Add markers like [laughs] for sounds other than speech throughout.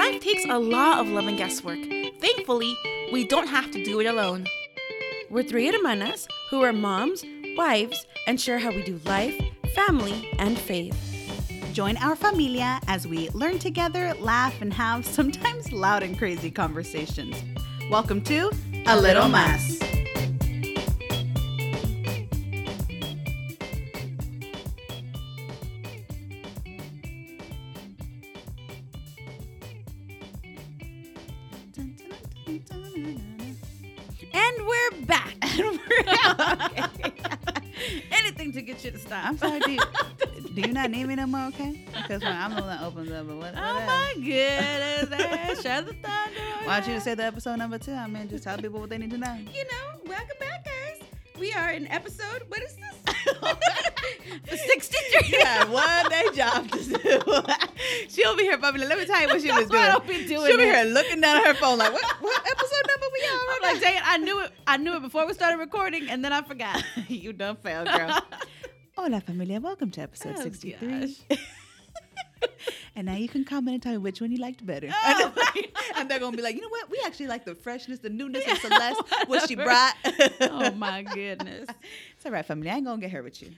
Life takes a lot of love and guesswork. Thankfully, we don't have to do it alone. We're three hermanas who are moms, wives, and share how we do life, family, and faith. Join our familia as we learn together, laugh, and have sometimes loud and crazy conversations. Welcome to A Little Mas. No more, okay? Because when I'm the one that opens up, but what, what Oh my goodness. Shut the thunder. Why don't you just say the episode number two? I mean, just tell people what they need to know. You know, welcome back, guys. We are in episode, what is this? [laughs] [laughs] 63. Yeah, one day job to do. [laughs] She'll be here, Bubby. Let me tell you what she was That's I doing. don't be doing She'll be that. here looking down at her phone like, what, what episode number we on? I'm like, dang it, I knew it. I knew it before we started recording, and then I forgot. you done failed, girl. Hola, familia. Welcome to episode Oh, 63. [laughs] and now you can comment and tell me which one you liked better. Oh, [laughs] [laughs] and they're going to be like, you know what? We actually like the freshness, the newness of Celeste, what she brought. oh my goodness. It's all right, family. I ain't going to get her with you.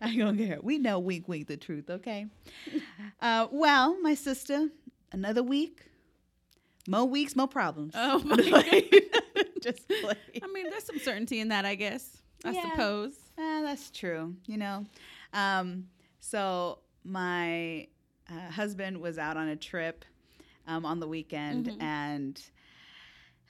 I ain't going to get her. We know wink, wink, the truth, okay? Uh, well, my sister, another week. More weeks, more problems. Oh my goodness. Just play. I mean, there's some certainty in that, I guess. I Yeah. suppose. Ah, that's true. You know, um, so my uh, husband was out on a trip um, on the weekend, Mhm. and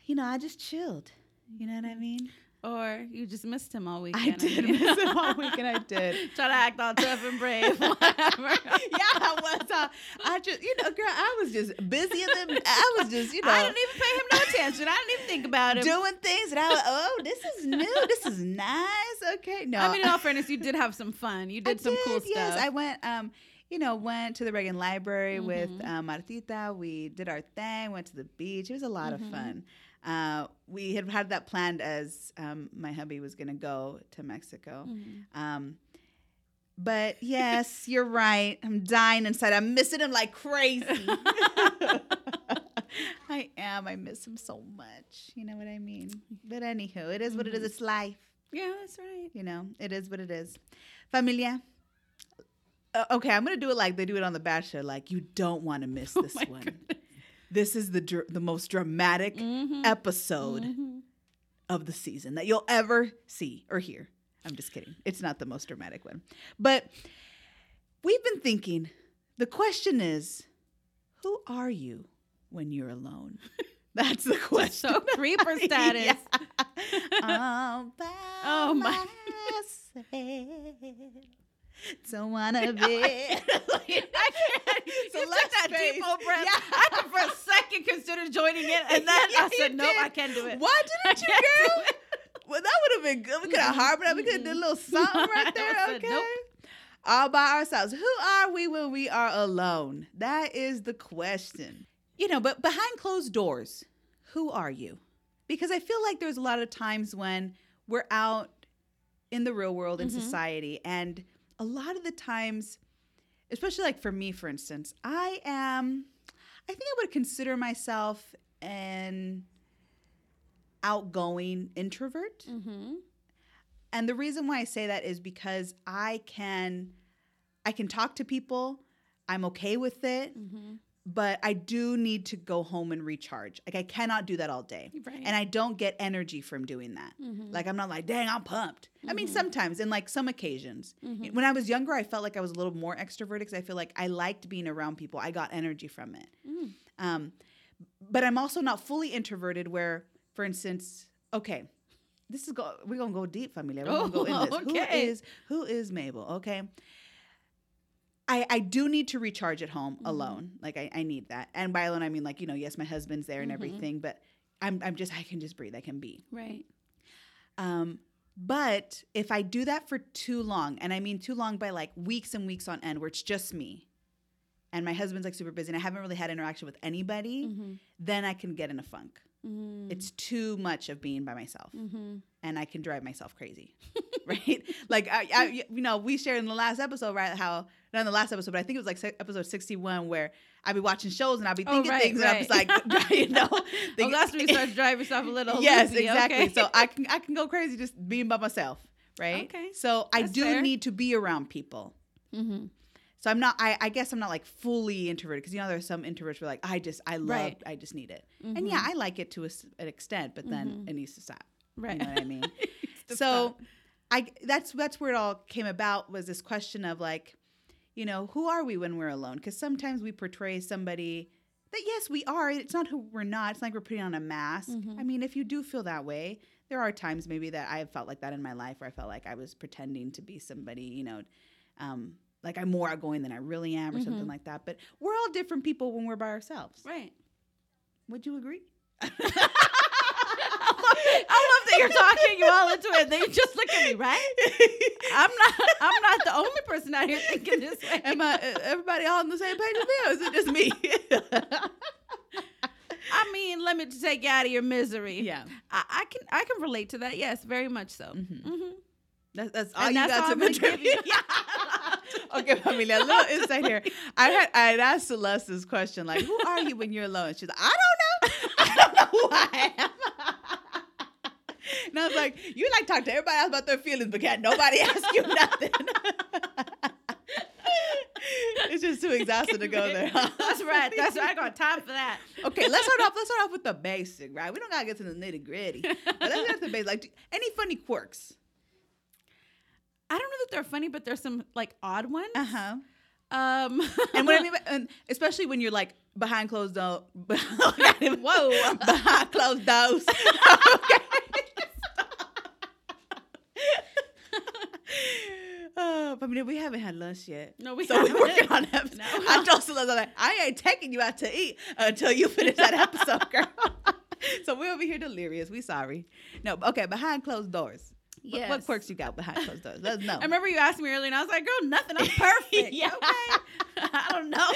you know, I just chilled. You know what I mean? Or you just missed him all weekend. I did mean. miss him all [laughs] weekend. I did. Try to act all tough and brave. [laughs] Whatever. yeah, I was. Uh, I just, you know, girl, I was just busy in the. I was just, you [laughs] know, I didn't even pay him no attention. I didn't even think about him. doing things, and I was, oh, this is new. This is nice. Okay, no, I mean, in all fairness, you did have some fun. You did I some cool did, Yes, stuff. I went. Um, you know, went to the Reagan Library with Mhm. um, Martita. We did our thing. Went to the beach. It was a lot Mhm. of fun. Uh, we had had that planned as um, my hubby was going to go to Mexico. Mhm. Um, but yes, [laughs] you're right. I'm dying inside. I'm missing him like crazy. [laughs] I am. I miss him so much. You know what I mean? But anywho, it is what it is. Mhm. It's life. Yeah, that's right. You know, it is what it is. Familia. Uh, okay, I'm gonna do it like they do it on The Bachelor. Like you don't want to miss [laughs] Oh this one. goodness. This is the dr- the most dramatic Mhm. episode Mhm. of the season that you'll ever see or hear. I'm just kidding. It's not the most dramatic one, but we've been thinking. The question is, who are you when you're alone? [laughs] That's the question. So [laughs] creeper status. [laughs] Yeah. Oh, my- myself. Don't wanna [laughs] be. I can't. So you let's took that face- deep old breath. Yeah. I could for a second consider joining it, and [laughs] then Yeah, I said, "Nope. I can't do it." Why didn't [laughs] you, can't girl? Well, that would have been good. We could have harbored that. We could have did a little something right there. Okay. nope. All by ourselves. Who are we when we are alone? That is the question. You know, but behind closed doors, who are you? Because I feel like there's a lot of times when we're out in the real world in Mhm. society, and a lot of the times, especially like for me, for instance, I am, I think I would consider myself an outgoing introvert. Mm-hmm. And the reason why I say that is because I can I can talk to people. I'm okay with it, Mm-hmm. But I do need to go home and recharge. Like I cannot do that all day. Right. And I don't get energy from doing that. Mhm. Like I'm not like, "Dang, I'm pumped." I mean, Mhm. sometimes in like some occasions. Mhm. When I was younger, I felt like I was a little more extroverted cuz I feel like I liked being around people. I got energy from it. Mm. Um, but I'm also not fully introverted. Where, for instance, okay, this is go. We're gonna go deep, familia. We're gonna go in this. [laughs] Okay. is who is Mabel? Okay. I, I do need to recharge at home Mhm. alone. Like I, I need that. And by alone I mean like, you know, yes, my husband's there and Mhm. everything, but I'm I'm just I can just breathe. I can be. Right. Um, but if I do that for too long, and I mean too long by like weeks and weeks on end, where it's just me, and my husband's like super busy and I haven't really had interaction with anybody, Mm-hmm. then I can get in a funk. Mm-hmm. It's too much of being by myself Mm-hmm. and I can drive myself crazy, [laughs] right? Like I, I, [laughs] you know, we shared in the last episode, right? How not in the last episode, but I think it was like episode sixty-one, where I'd be watching shows and I'd be Oh, thinking right, things, and I'm just right. like, [laughs] you know, Oh, think- that's when you start to drive yourself a little. yes, exactly. okay. So I can I can go crazy just being by myself, right? Okay. So I That's do fair. need to be around people. mm-hmm. So I'm not. I, I guess I'm not like fully introverted because you know there's some introverts who are like I just I love Right. I just need it and yeah I like it to a an extent but then Mhm. it needs to stop. right. You know what I mean? [laughs] So stop. I that's that's where it all came about was this question of like, you know, who are we when we're alone? Because sometimes we portray somebody that yes we are. It's not who we're not. It's not like we're putting on a mask. Mhm. I mean, if you do feel that way, there are times maybe that I have felt like that in my life where I felt like I was pretending to be somebody, you know, um, like I'm more outgoing than I really am or something Mhm. like that. But we're all different people when we're by ourselves. right. Would you agree? [laughs] [laughs] I love that you're talking you all into it. Then you just look at me, right? I'm not. I'm not the only person out here thinking this way. Am I everybody all on the same page as me, or is it just me? [laughs] I mean, let me take you out of your misery. yeah, I, I can. I can relate to that. Yes, very much so. Mhm. hmm that's, that's all And you that's got to contribute. Yeah. [laughs] okay, familia, a little insight here. I had I had asked Celeste this question, like, "Who are you when you're alone?" She's like, "I don't know. [laughs] I don't know who I am." [laughs] and I was like, "You like talk to everybody else about their feelings, but can't nobody ask you nothing." it's just too exhausting to go there. huh? That's right. That's right. I got time for that. Okay, let's start off. Let's start off with the basic, right? We don't gotta get to the nitty gritty. But let's get to the basic. Like, any funny quirks? I don't know that they're funny, but there's some like odd ones. Uh huh. Um, And what I mean, [laughs] by, and especially when you're like behind closed doors. [laughs] [laughs] Whoa. behind closed doors. Oh, but I mean, we haven't had lunch yet. No, we so we're haven't. working on episode. No. I told Celeste, I'm like, I ain't taking you out to eat until you finish that episode, girl. so we're over here delirious. We sorry. No, okay, behind closed doors. What- What, quirks you got behind closed doors? Let us [laughs] know. I remember you asked me earlier, and I was like, "Girl, nothing. I'm [laughs] perfect." Yeah. Okay. [laughs] I don't know.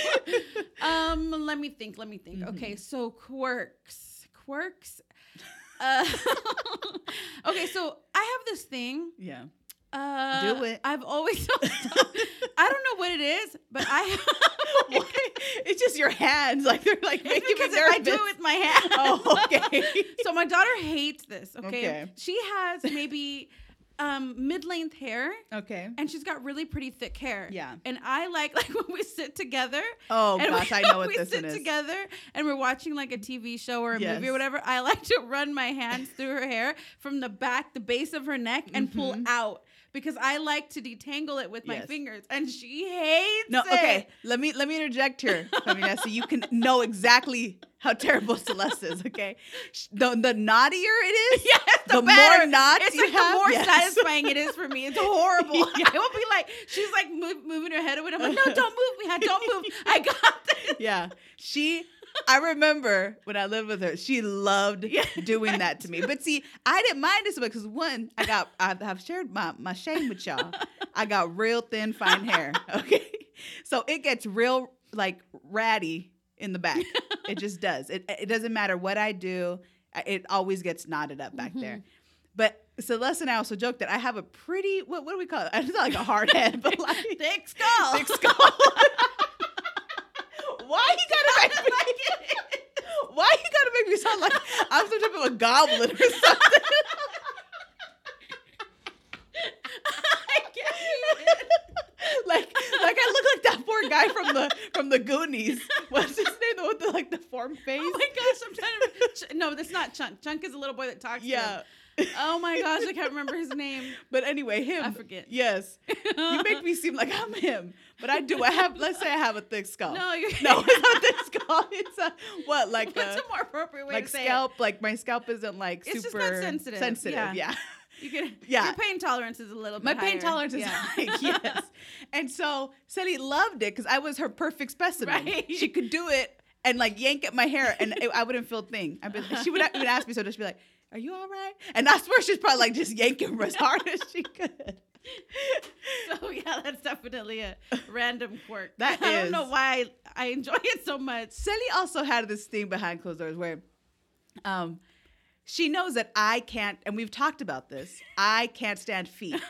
Um, let me think. Let me think. Mhm. Okay, so quirks, quirks. Uh, okay, so I have this thing. yeah. Uh, Do it. I've always. [laughs] [laughs] I don't know what it is, but I. [laughs] It's just your hands, like they're like making because me I do it with my hands. Oh, okay. so my daughter hates this. Okay. Okay. She has maybe um mid-length hair okay. and she's got really pretty thick hair. Yeah. And I like like when we sit together. Oh gosh, we, I know what this sit one is. together and we're watching like a TV show or a movie or whatever. I like to run my hands through her hair from the back, the base of her neck, and pull Mhm. out because I like to detangle it with my fingers, and she hates No, it. okay. Let me let me interject here, [laughs] Femina, so you can know exactly how terrible Celeste is. Okay, the the naughtier it is, [laughs] Yes, the, the better. more knots it's you like have, the more yes. satisfying it is for me. It's [laughs] horrible. Yeah. I will be like, she's like move, moving her head away. I'm like, no, don't move me. Don't move. I got this. yeah. She, I remember when I lived with her, she loved doing that to me. But see, I didn't mind this because one, I got, I have shared my my shame with y'all. I got real thin, fine hair. [laughs] Okay, so it gets real like ratty in the back. It just [laughs] does. It it doesn't matter what I do. It always gets knotted up back there. Mm-hmm. But Celeste and I also joke that I have a pretty what what do we call it? [laughs] It's not like a hard head, but like Thick skull. thick skull. Why you gotta make me? Why you gotta make me sound like I'm some type of a goblin or something? [laughs] I can't even. like, like I look like that poor guy from the from the Goonies. What's his name? The one with the like the form face. Oh my gosh, I'm trying to. Ch- no, that's not Chunk. Chunk is a little boy that talks. to yeah. him. Oh my gosh, I can't remember his name. [laughs] But anyway, him. I forget. Yes. You make me seem like I'm him, but I do. I have. Let's say I have a thick skull. No, you're. no, [laughs] it's not thick skull. It's a what? Like What's a a more appropriate way like to say scalp. Like my scalp isn't like It's just super not sensitive. Sensitive. Yeah. yeah. You can. Yeah. Your pain tolerance is a little bit. My pain higher. tolerance is Yeah. [laughs] high, yes. And so Sally loved it because I was her perfect specimen. Right. She could do it and like yank at my hair, and it, I wouldn't feel a thing. I'd be, she would even ask me, so she'd be like, Are you all right? And I swear she's probably like just yanking her as hard as she could. [laughs] So yeah, that's definitely a random quirk. That I don't know why I, I enjoy it so much. Sally also had this thing behind closed doors where um she knows that I can't and we've talked about this. I can't stand feet.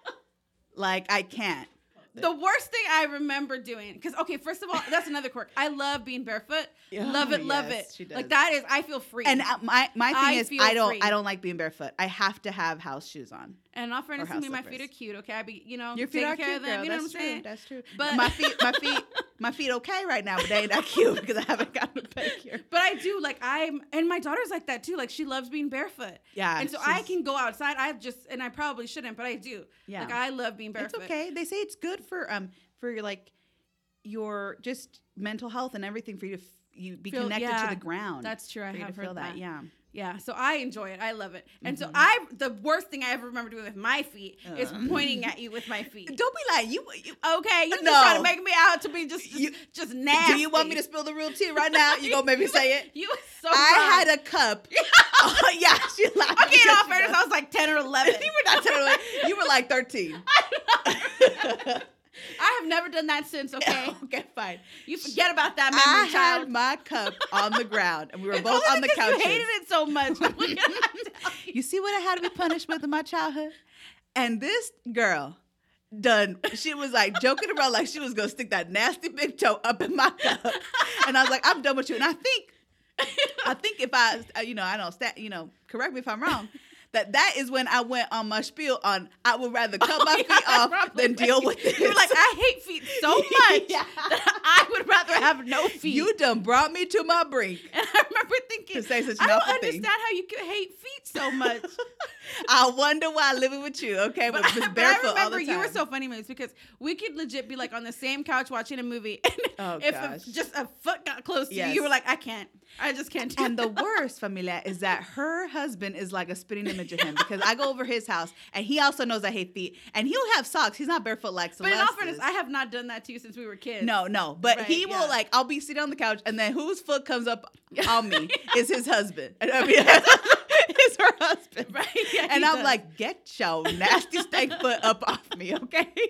[laughs] like I can't. The worst thing I remember doing, because okay, first of all, that's another quirk. I love being barefoot. Yeah, [laughs] love it, love yes, it. she does. Like that is, I feel free. And uh, my my thing I is I don't free. I don't like being barefoot. I have to have house shoes on. And in all fairness to me, my feet are cute. Okay, I be you know Your feet taking are care cute, of them. girl. You know That's what I'm saying? true. That's true. But- my feet, my [laughs] feet, my feet okay right now, but they ain't that cute because I haven't gotten a pedicure. But I do like I'm, and my daughter's like that too. Like she loves being barefoot. Yeah, And so I can go outside. I just, and I probably shouldn't, but I do. Yeah. Like I love being barefoot. It's okay. They say it's good for um for your like your just mental health and everything for you to f- you be Feel- connected yeah, to the ground. That's true. I you to have feel that. that. Yeah. Yeah, so I enjoy it. I love it. And so Mhm. I the worst thing I ever remember doing with my feet is Uh. pointing at you with my feet. [laughs] Don't be like you. you Okay, you just trying to make me out to be just just, You- just nasty. do you want me to spill the real tea right now? You gonna maybe [laughs] say it? You so I wrong. had a cup. oh, [laughs] yeah, she laughed. Okay, in all fairness. I was like ten or eleven. you were not telling me. You were like thirteen. I have never done that since. [laughs] Okay, okay, fine. you forget about that I child. had my cup on the ground, and we were both on the couch. You hated it so much. What can I tell you? See what I had to be punished with in my childhood? And this girl done, she was like joking around like she was gonna stick that nasty big toe up in my cup. And I was like, I'm done with you. And I think, I think if I, you know, I don't, sta you know, correct me if I'm wrong. That that is when I went on my spiel on I would rather cut Oh, my yeah, feet off than deal with it. You were like, I hate feet so [laughs] much Yeah. that I would rather have no feet. you done brought me to my brink. and [laughs] I thinking, To say such I don't understand how you could hate feet so much. [laughs] I wonder why living with you, okay, But, this but I remember you were so funny, Moose, because we could legit be like on the same couch watching a movie, [laughs] and Oh, if gosh. a, just a foot got close to you, Yes. you were like, I can't, I just can't And the that." worst, familia, is that her husband is like a spitting image of him because I go over his house and he also knows I hate feet and he'll have socks. He's not barefoot like But in all fairness. I have not done that to you since we were kids. no, no, but Right, he will yeah. like I'll be sitting on the couch and then whose foot comes up on me is his husband. And I mean, [laughs] [laughs] it's her husband. Right? Yeah, and I'm does. like, get your nasty stank foot up off me, okay? [laughs]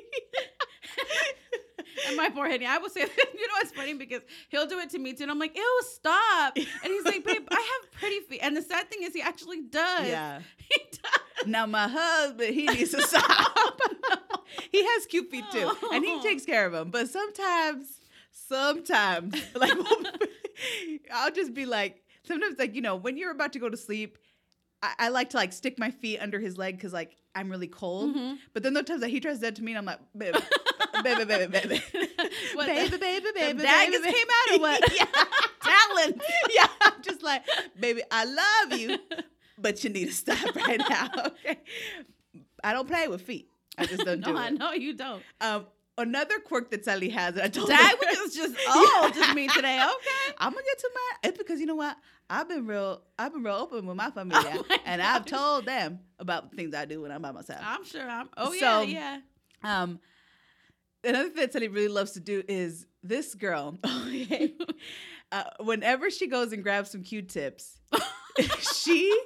And my poor Henny, I will say, you know what's funny because he'll do it to me too, and I'm like, ew, stop. And he's like, babe, I have pretty feet. And the sad thing is, he actually does. yeah. He does. Now my husband, he needs to stop. he has cute feet too, and he Oh. takes care of them. But sometimes, sometimes, like I'll just be like, sometimes like you know when you're about to go to sleep, I, I like to like stick my feet under his leg because like I'm really cold. Mhm. But then the times that he tries that to me, and I'm like, baby, baby, baby, baby. What, baby, the- baby, the baby, baby. came out or what? [laughs] yeah. Talent. [laughs] yeah, I'm just like, baby, I love you, [laughs] but you need to stop right now. Okay. I don't play with feet. I just don't no, do I it. know you don't. Um, another quirk that Sally has that I told That her. was just [laughs] oh, just me today. Okay. [laughs] I'm gonna get to my. It's because you know what? I've been real. I've been real open with my [laughs] family, Oh and I've told them about the things I do when I'm by myself. I'm sure I'm. Oh So- yeah, yeah. Um, another thing that Sally really loves to do is this girl. uh, whenever she goes and grabs some Q-tips, she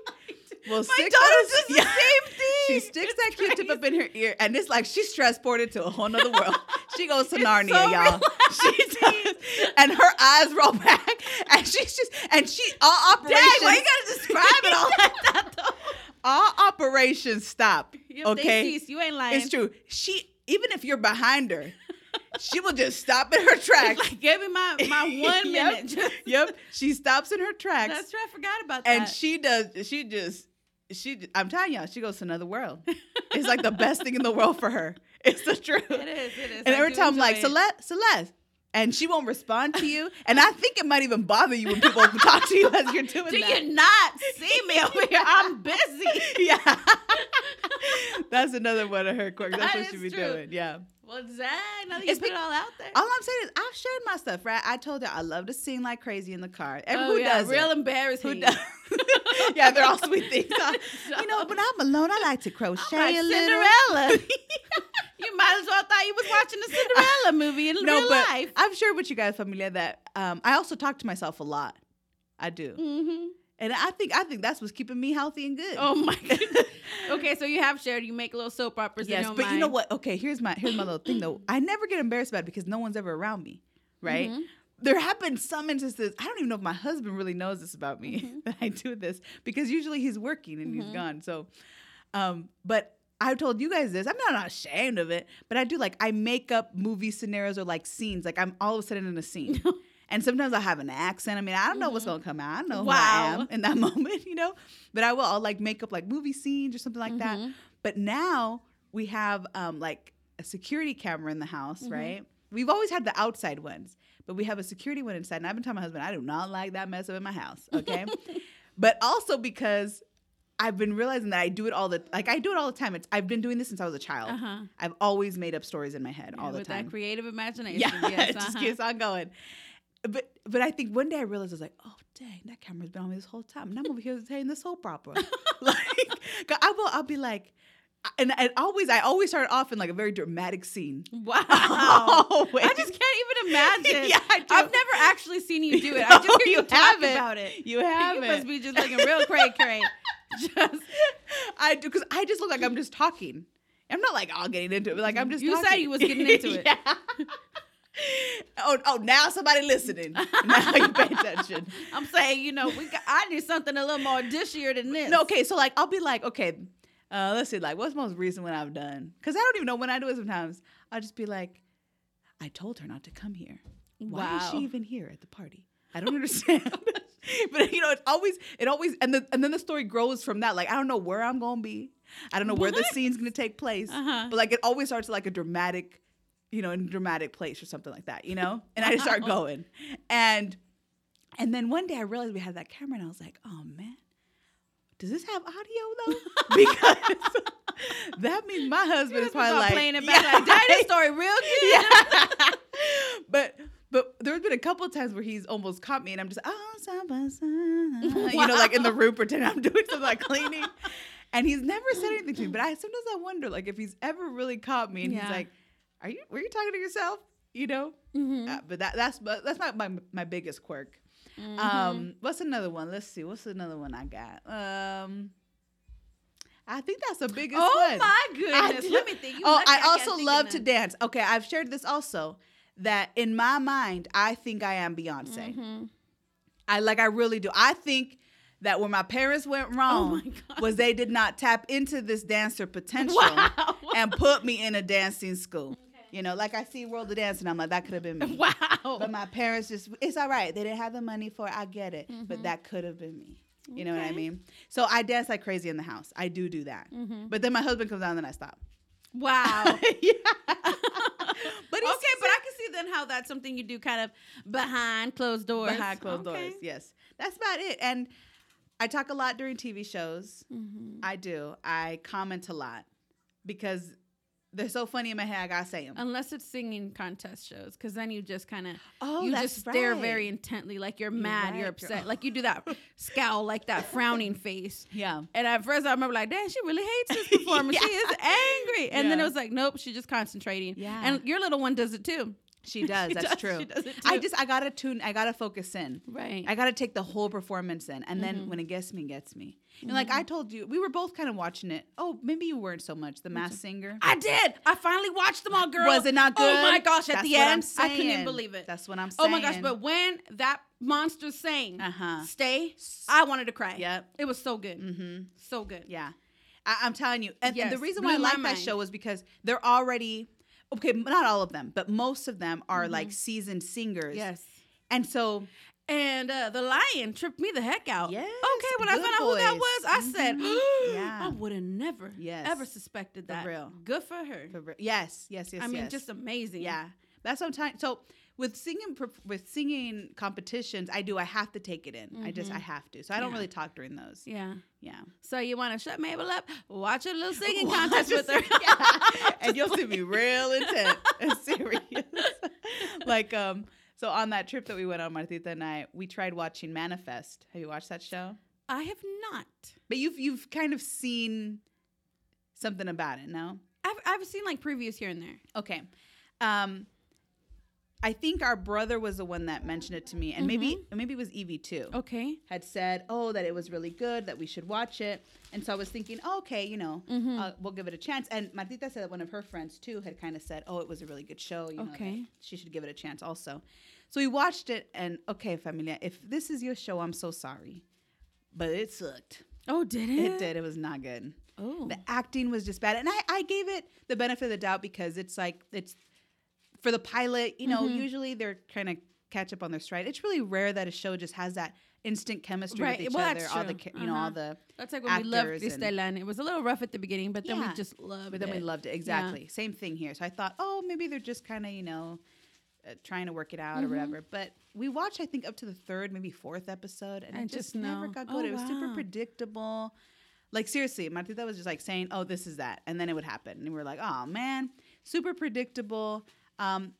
will My daughter does the [laughs] Yeah. same thing. She sticks It's that Q-tip up in her ear, and it's like she's transported to a whole nother world. [laughs] She goes to It's Narnia, so y'all. [laughs] She does, and her eyes roll back, and she's just, and she all Dang, operations, why you gotta describe it all like that though? all operations stop. Yep, okay, cease. You ain't lying. it's true. She even if you're behind her, she will just stop in her tracks. Like, give me my my one Yep. minute. Just- yep, she stops in her tracks, That's true. I forgot about that. and she does. She just. She, I'm telling y'all, she goes to another world. It's like the best thing in the world for her. It's the truth. it is. It is. And I every time I'm like, it. Celeste, Celeste. And she won't respond to you. And I think it might even bother you when people [laughs] talk to you as you're doing Do that. you not see me over here? I'm busy. [laughs] yeah. [laughs] That's another one of her quirks. That's That what she be true. doing. Yeah. Well, Zach, now that you It's put be- it all out there. All I'm saying is I've shared my stuff, right? I told her I love to sing like crazy in the car. Every, oh, who yeah, does real it? embarrassing. Who does? yeah, they're all sweet things. huh? You know, when I'm alone, I like to crochet like a little. Cinderella. As well thought you was watching the Cinderella movie in [laughs] No, real but life. I've shared with you guys, familia, that um, I also talk to myself a lot. I do. Mm-hmm. And I think I think that's what's keeping me healthy and good. Oh my [laughs] goodness. okay, so you have shared. You make little soap operas. yes, but you know what? Okay, here's my here's my little thing though. I never get embarrassed about it because no one's ever around me, right? Mhm. There have been some instances. I don't even know if my husband really knows this about me Mm-hmm. [laughs] that I do this because usually he's working and he's Mhm. gone. So, um, but I've told you guys this. I'm not ashamed of it, but I do like I make up movie scenarios or like scenes. Like I'm all of a sudden in a scene. [laughs] And sometimes I have an accent. I mean, I don't know what's gonna come out. I don't know who I Mm-hmm. Am in that [laughs] moment, you know. But I will. I'll like make up like movie scenes or something like that. Mhm. But now we have um like a security camera in the house, Mm-hmm. right? We've always had the outside ones, but we have a security one inside. And I've been telling my husband I do not like that mess up in my house. Okay, [laughs] but also because I've been realizing that I do it all the like I do it all the time. It's I've been doing this since I was a child. Uh-huh. I've always made up stories in my head all the time. with that creative imagination. Yeah, Yes, [laughs] it just uh-huh. keeps on going. But but I think one day I realized I was like, oh dang, that camera's been on me this whole time, and I'm over here saying this soap opera. [laughs] [laughs] like I will, I'll be like, and I always I always start off in like a very dramatic scene. [laughs] Wow. Always. I just can't even imagine. [laughs] Yeah, I do. I've never actually seen you do it. [laughs] I just hear you, you talk haven't. about it. You have you it. must be just looking real cray cray. Just I do because I just look like I'm just talking. I'm not like all getting into it. but, Like I'm just. You said you was getting into it. yeah. oh, oh! Now somebody listening. Now you pay attention. I'm saying, you know, we got, I need something a little more dishier than this. No, okay, so like I'll be like, okay, uh, let's see, like what's the most recent one I've done? Because I don't even know when I do it sometimes. I'll just be like, I told her not to come here. Why is she even here at the party? I don't [laughs] understand. [laughs] but you know, it's always it always and the and then the story grows from that. Like I don't know where I'm gonna be. I don't know where the scene's gonna take place. Uh-huh. But like it always starts like a dramatic, you know, in a dramatic place or something like that, you know? And I just start going. And and then one day I realized we had that camera and I was like, oh man, does this have audio though? [laughs] because [laughs] that means my husband is probably like playing it back like, Daddy, [laughs] story real good. yeah. but but there's been a couple of times where he's almost caught me and I'm just oh side by side. you know like in the room pretending I'm doing something like cleaning and he's never said anything to me but I sometimes I wonder like if he's ever really caught me and Yeah. he's like are you were you talking to yourself you know Mhm. Uh, but that that's but that's not my my biggest quirk Mhm. um what's another one let's see what's another one I got um I think that's the biggest oh one. my goodness. Let me think. You oh, lucky I also love to dance. Okay, I've shared this also that in my mind, I think I am Beyonce. Mhm. I like I really do. I think that where my parents went wrong Oh was they did not tap into this dancer potential [laughs] Wow. and put me in a dancing school. You know, like I see World of Dance and I'm like, that could have been [laughs] me. Wow. But my parents just, it's all right. They didn't have the money for it. I get it. But that could have been me. You know what I Mm-hmm. Mean? So I dance like crazy in the house. I do do that. Mhm. But then my husband comes down and then I stop. Wow. [laughs] yeah. [laughs] but okay, but I can see then how that's something you do kind of behind closed doors. behind closed Okay. doors. Yes. That's about it. And I talk a lot during TV shows. Mhm. I do. I comment a lot because they're so funny in my head. I gotta say them. Unless it's singing contest shows, because then you just kind of oh, you just stare very intently, like you're mad, you're right, upset, you're- [laughs] like you do that scowl, like that frowning face. yeah. And at first, I remember like, "Damn, she really hates this performer. [laughs] She is angry." And then it was like, "Nope, she's just concentrating." Yeah. And your little one does it too. She does. [laughs] She That's does- true. does I just I gotta tune. I gotta focus in. Right. I gotta take the whole performance in, and then Mm-hmm. when it gets me, gets me. And like I told you, we were both kind of watching it. Oh, maybe you weren't so much. The Masked Singer. I did. I finally watched them all, girl. Was it not good? Oh my gosh! At That's the end, I couldn't even believe it. That's what I'm saying. Oh my gosh! But when that monster sang, Uh-huh. "Stay," I wanted to cry. Yep. it was so good, Mm-hmm. so good. Yeah, I, I'm telling you. And, and the Yes, reason blew why I like that show is because they're already okay. Not all of them, but most of them are Mm-hmm. like seasoned singers. Yes. and so And uh, the lion tripped me the heck out. Yes, Okay, when I found out who that was, I said, [gasps] Mhm. Yeah. I would have never, Yes. ever suspected For that. real. Good for her. for- yes, yes, yes. I mean, just amazing. Yeah, that's what I'm telling. So with singing with singing competitions, I do. I have to take it in. I just I have to. So I don't Mm-hmm. Yeah. really talk during those. Yeah. Yeah. So you want to shut Mabel up? Watch a little singing [laughs] Watch contest with her. yeah. [laughs] and you'll see me real intent [laughs] and serious. like um. So on that trip that we went on, Martita and I, we tried watching Manifest. Have you watched that show? I have not. But you've you've kind of seen something about it, no? I've, I've seen like previews here and there. Okay. Um I think our brother was the one that mentioned it to me, and maybe maybe it was Evie too. Okay. Had said, "Oh, that it was really good, that we should watch it," and so I was thinking, oh, "Okay, you know, Mm-hmm. uh, we'll give it a chance." And Martita said that one of her friends too had kind of said, "Oh, it was a really good show. You know, Okay. she should give it a chance also." So we watched it, and okay, familia, if this is your show, I'm so sorry, but it sucked. Oh, did it? It did. It was not good. Oh. The acting was just bad. And I, I gave it the benefit of the doubt because it's like, it's for the pilot, you know, Mm-hmm. usually they're trying to catch up on their stride. It's really rare that a show just has that instant chemistry Right. with each Well, other. that's All the, you know, all Uh-huh. the, That's like when we loved and it was a little rough at the beginning, but then Yeah. we just loved it. but then it. we loved it. Exactly. Same thing here. So I thought, oh, maybe they're just kind of, you know, uh, trying to work it out Mm-hmm. or whatever. But we watched, I think, up to the third, maybe fourth episode, and, And it just just never got Oh, good. it was super predictable. Like seriously, Martita was just like saying, "Oh, this is that," and then it would happen, and we were like, "Oh man, super predictable." Um,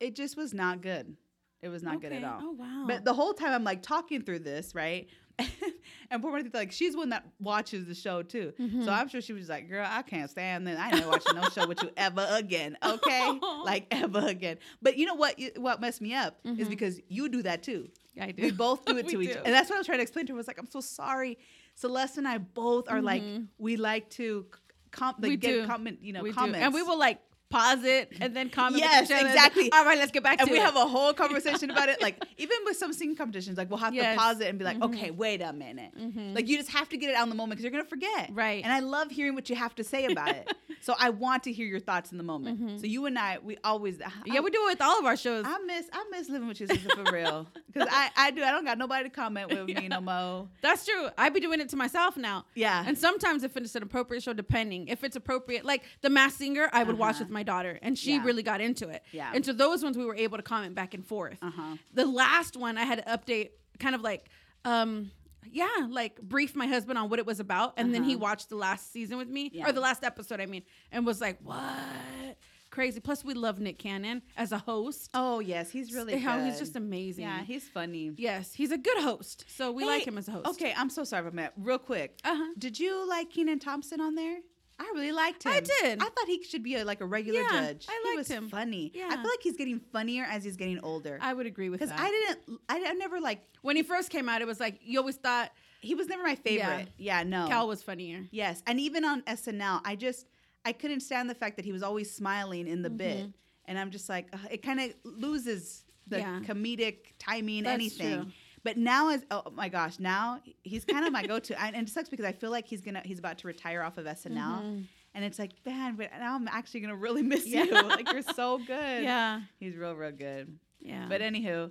it just was not good. It was not good at all. Oh, wow. But the whole time I'm like talking through this, right? [laughs] and poor Martita, like she's one that watches the show too. Mm-hmm. So I'm sure she was like, "Girl, I can't stand this. I ain't watching no show with you ever again, [laughs] okay? like ever again." But you know what? What messed me up is because you do that too. I do. We both do [laughs] it to each do. other. And that's what I was trying to explain to her. I was like, I'm so sorry. Celeste and I both are like, we like to com- like Mm-hmm. we get do. comment, you know, we comments. do. And we will like pause it and then comment. Yes, exactly. [laughs] All right, let's get back and to it. And we have a whole conversation about it. Like [laughs] even with some singing competitions, like we'll have Yes. to pause it and be like, mm-hmm. okay, wait a minute. Mm-hmm. Like you just have to get it out in the moment because you're gonna forget. Right. And I love hearing what you have to say about it. [laughs] so I want to hear your thoughts in the moment. Mm-hmm. So you and I, we always uh, yeah, we do it with all of our shows. I miss I miss living with you sister for real. Because I, I do I don't got nobody to comment with me no more. That's true. I be doing it to myself now. Yeah. And sometimes if it's an appropriate show, depending if it's appropriate, like the Masked Singer, I would uh-huh. watch Uh-huh. with my daughter, and she Yeah. really got into it. Yeah. And so those ones we were able to comment back and forth. Uh-huh. The last one I had to update, kind of like, um, yeah, like brief my husband on what it was about, and then he Uh-huh. watched the last season with me, Yeah. or the last episode, I mean, and was like, what? Crazy. Plus, we love Nick Cannon as a host. Oh yes, he's really How he's just amazing. Yeah, he's funny. yes, he's a good host. So we like him as a host. Okay, I'm so sorry about that. Real quick, Uh-huh. did you like Kenan Thompson on there? I really liked him. I did. I thought he should be a, like a regular Yeah, judge. I he liked was him. funny. Yeah. I feel like he's getting funnier as he's getting older. I would agree with that. Because. I didn't, I, I never like. when he first came out, it was like you always thought He was never my favorite. Yeah, no. Kel was funnier. Yes, and even on SNL, I just I couldn't stand the fact that he was always smiling in the bit, and I'm just like, ugh, it kind of loses the Mm-hmm. Yeah. comedic timing, That's anything. true. But now, as oh my gosh, now he's kind of my [laughs] go-to, and it sucks because I feel like he's gonna he's about to retire off of SNL, and it's like, man, but now I'm actually gonna really miss Mm-hmm. Yeah. you. [laughs] Like you're so good. Yeah. he's real, real good. Yeah. But anywho.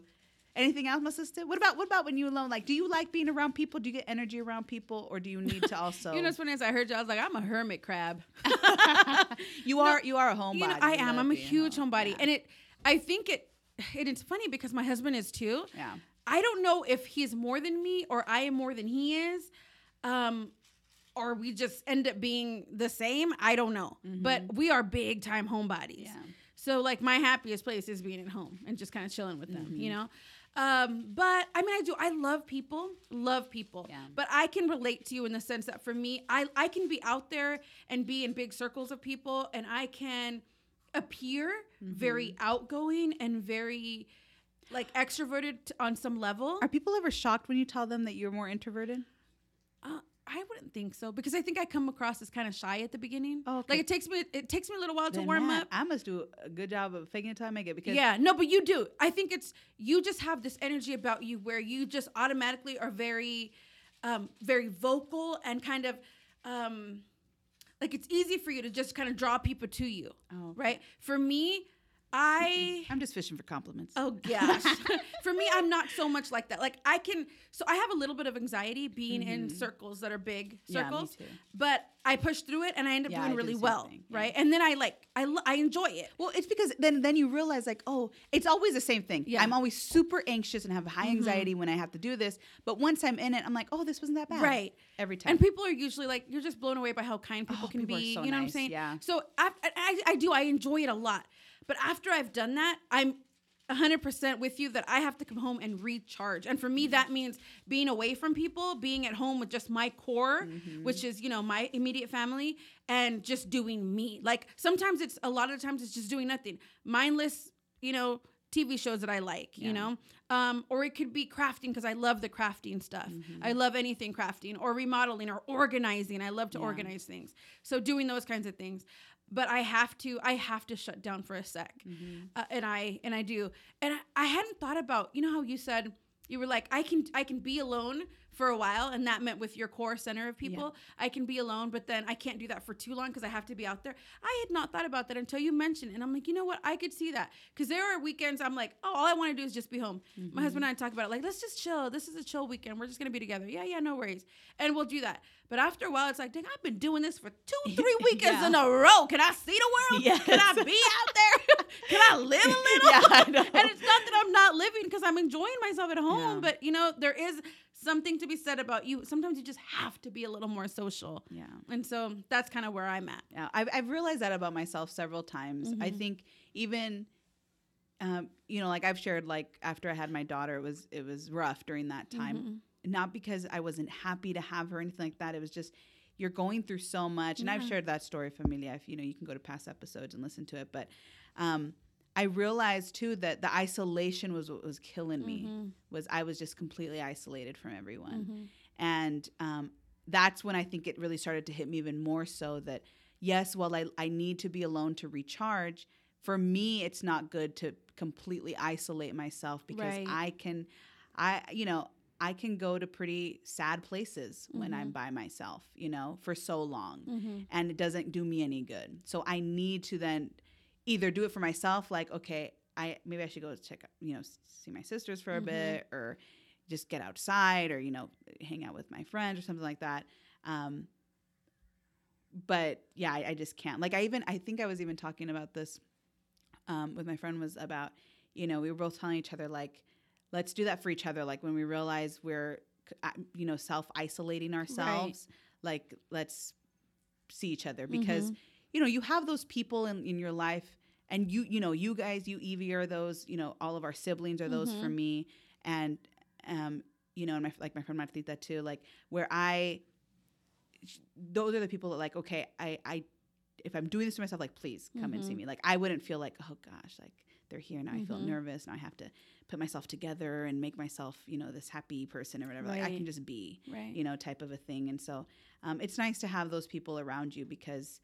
Anything else, my sister? What about what about when you alone? Like, do you like being around people? Do you get energy around people, or do you need to [laughs] also? you know, what's funny as I heard you, I was like, I'm a hermit crab. you are you are a homebody. you know, I am. I'm a huge home. homebody, Yeah. and it. I think it. It is funny because my husband is too. yeah. I don't know if he's more than me or I am more than he is. Um, or we just end up being the same. I don't know. But we are big time homebodies. Yeah. So like my happiest place is being at home and just kind of chilling with them, you know? Um, but I mean I do I love people, love people. Yeah. But I can relate to you in the sense that for me, I I can be out there and be in big circles of people and I can appear very outgoing and very like extroverted on some level. Are people ever shocked when you tell them that you're more introverted? Uh, I wouldn't think so because I think I come across as kind of shy at the beginning. Oh, okay. Like it takes me it takes me a little while to warm that- up. I must do a good job of faking it till I make it because Yeah, no, but you do. I think it's you just have this energy about you where you just automatically are very, um, very vocal and kind of, um, like it's easy for you to just kind of draw people to you, Oh, okay. right? For me, I. I'm just fishing for compliments. Oh [laughs] gosh. For me, I'm not so much like that. Like I can so I have a little bit of anxiety being in circles that are big Mm-hmm. Yeah, me circles. too. But I push through it and I end up Yeah, doing do really same well, yeah. right? And then I like I lo- I enjoy it. Well, it's because then then you realize like, oh, it's always the same thing. Yeah. Mm-hmm. I'm always super anxious and have high anxiety when I have to do this. But once I'm in it, I'm like, oh, this wasn't that bad. Right. Every time. And people are usually like, you're just blown away by how kind people Oh, can people be. so you know what I'm saying? yeah. So after, I, I do. I enjoy it a lot. But after I've done that, I'm 100% with you that I have to come home and recharge. And for Mm-hmm. me, that means being away from people, being at home with just my core, Mm-hmm. which is, you know, my immediate family, and just doing me. Like sometimes it's, a lot of times it's just doing nothing. Mindless, you know, TV shows that I like, Yeah. you know? Um, or it could be crafting because I love the crafting stuff. Mm-hmm. I love anything crafting or remodeling or organizing. I love to Yeah. organize things. So doing those kinds of things. But I have to, I have to shut down for a sec. Mm-hmm. Uh, and I, and I do. And I, I hadn't thought about, you know how you said, you were like, I can, I can be alone for a while. And that meant with your core center of people, I can be alone, but then I can't do that for too long because I have to be out there. I had not thought about that until you mentioned it. And I'm like, you know what? I could see that. Because there are weekends I'm like, oh, all I want to do is just be home. My husband and I talk about it. Like, let's just chill. This is a chill weekend. We're just going to be together. Yeah, yeah, no worries. And we'll do that. But after a while, it's like, dang, I've been doing this for two, [laughs] three weekends Yeah. in a row. Can I see the world? Yes. Can I be out there? [laughs] Can I live a little? Yeah, I. And it's not that I'm not living because I'm enjoying myself at home, Yeah. but you know, there is something to be said about you. Sometimes you just have to be a little more social. Yeah. And so that's kind of where I'm at. Yeah, I've, I've realized that about myself several times. I Mhm. think even, um, you know, like I've shared, like after I had my daughter, it was it was rough during that time. Mhm. Not because I wasn't happy to have her or anything like that. It was just you're going through so much, and I've shared that story, familia. If you know, you can go to past episodes and listen to it. But um, I realized too that the isolation was what was killing me. Mhm. Was I was just completely isolated from everyone Mhm. and um, that's when I think it really started to hit me even more so that yes, while I, I need to be alone to recharge, for me it's not good to completely isolate myself because Right. I can, I you know I can go to pretty sad places when I'm Mhm. by myself, you know, for so long, Mhm. and it doesn't do me any good. So I need to then either do it for myself, like okay, I maybe I should go check, you know, see my sisters for a Mhm. bit, or just get outside, or you know, hang out with my friends or something like that. Um, but yeah, I, I just can't. Like I even I think I was even talking about this um, with my friend was about you know we were both telling each other like let's do that for each other. Like when we realize we're uh, you know self isolating ourselves, like let's see each other because Mhm. you know you have those people in, in your life and you you know you guys you evie are those you know all of our siblings are those for Mhm. me and um you know and my like my friend Martita too like where i those are the people that like okay i i if i'm doing this to myself like please come and see Mhm. me like i wouldn't feel like oh gosh like they're here now i feel Mhm. nervous and i have to put myself together and make myself you know this happy person or whatever like i can just be Right. you know, type of a thing. And so um, it's nice to have those people around you because,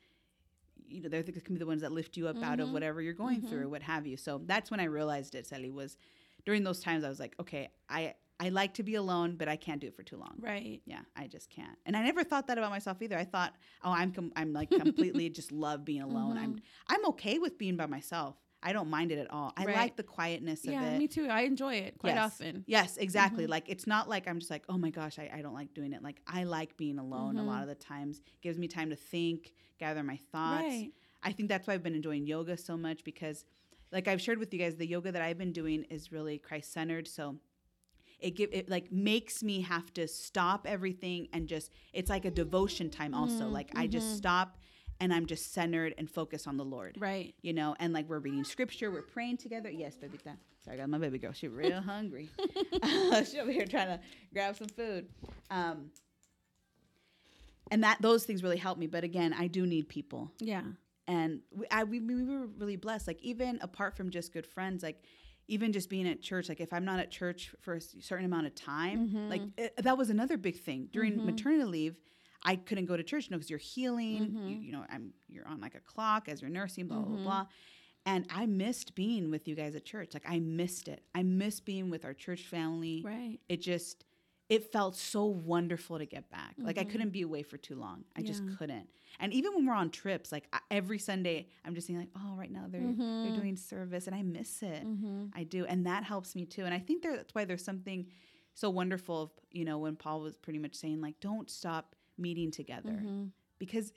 you know, they're the, can be the ones that lift you up out of Mhm. whatever you're going Mhm. through, what have you. So that's when I realized it, Sally, was during those times I was like, okay, I, I like to be alone, but I can't do it for too long. Right. Yeah, I just can't. And I never thought that about myself either. I thought, oh, I'm com- I'm like completely [laughs] just love being alone. I'm Mhm. I'm okay with being by myself. I don't mind it at all. I Right. like the quietness of it. Yeah, me too. I enjoy it quite Yes. often. Yes, exactly. Mhm. Like it's not like I'm just like, oh my gosh, I, I don't like doing it. Like I like being alone a Mhm. lot of the times. Gives me time to think, gather my thoughts. Right. I think that's why I've been enjoying yoga so much because like I've shared with you guys, the yoga that I've been doing is really Christ centered. So it give it like makes me have to stop everything and just it's like a devotion time also. Mhm, Like I just mhm. stop and I'm just centered and focused on the Lord Right. you know, and like we're reading scripture, we're praying together. Yes, babita. Sorry, I got my baby girl. She's real [laughs] hungry. [laughs] She's over here trying to grab some food. Um, and that those things really help me. But again, I do need people, Yeah. and we, I, we, we were really blessed. Like even apart from just good friends, like even just being at church. Like if I'm not at church for a certain amount of time, Mhm. like it, that was another big thing during Mhm. maternity leave. I couldn't go to church, you know, because you're healing. You, Mhm. you know, I'm you're on like a clock as you're nursing, blah blah Mhm. blah. And I missed being with you guys at church. Like I missed it. I missed being with our church family. Right. It just it felt so wonderful to get back. Like I couldn't be away for too long. I just couldn't. And even when we're on trips, like I, every Sunday, I'm just thinking like, oh, right now they're Mhm. they're doing service, and I miss it. Mm-hmm. I do, and that helps me too. And I think there, that's why there's something so wonderful. Of, you know, when Paul was pretty much saying like, don't stop meeting together Mm-hmm. because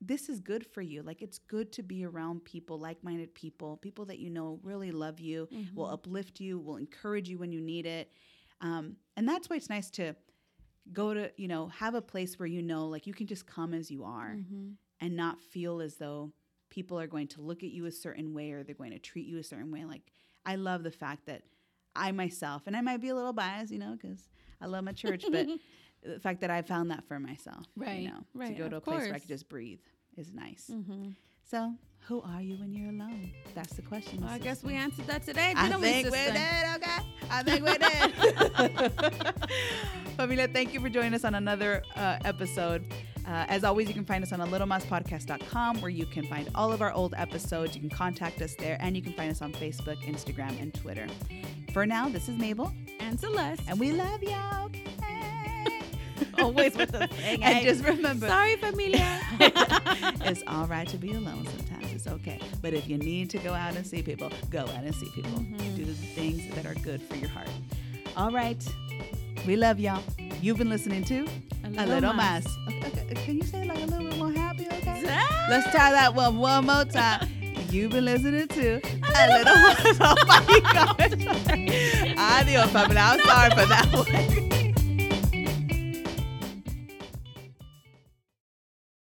this is good for you. Like it's good to be around people, like-minded people, people that you know really love you, will Mm-hmm. uplift you, will encourage you when you need it. Um, and that's why it's nice to go to, you know, have a place where you know, like you can just come as you are Mm-hmm. and not feel as though people are going to look at you a certain way or they're going to treat you a certain way. Like I love the fact that I myself, and I might be a little biased, you know, because I love my church, but [laughs] the fact that I found that for myself, Right, you know, right, to go to a of place where I course. could just breathe is nice. Mm-hmm. So, who are you when you're alone? That's the question. Well, I guess we answered that today, I think we sister? did, okay? I [laughs] think we're did. [laughs] Familia, thank you for joining us on another uh, episode. Uh, as always, you can find us on a littlemasspodcast.com where you can find all of our old episodes. You can contact us there, and you can find us on Facebook, Instagram, and Twitter. For now, this is Mabel, And Celeste. and we love y'all. Always with the [laughs] thing, And just remember, Sorry, familia. [laughs] it's all right to be alone sometimes. It's okay. But if you need to go out and see people, go out and see people. Mm-hmm. Do the things that are good for your heart. All right. We love y'all. You've been listening to A Little Mas. Okay, okay, Can you say it like a little bit more happy, okay? Let's try that one one more time. [laughs] You've been listening to A Little Mas. Oh my God. Adios, family. I'm sorry for that one.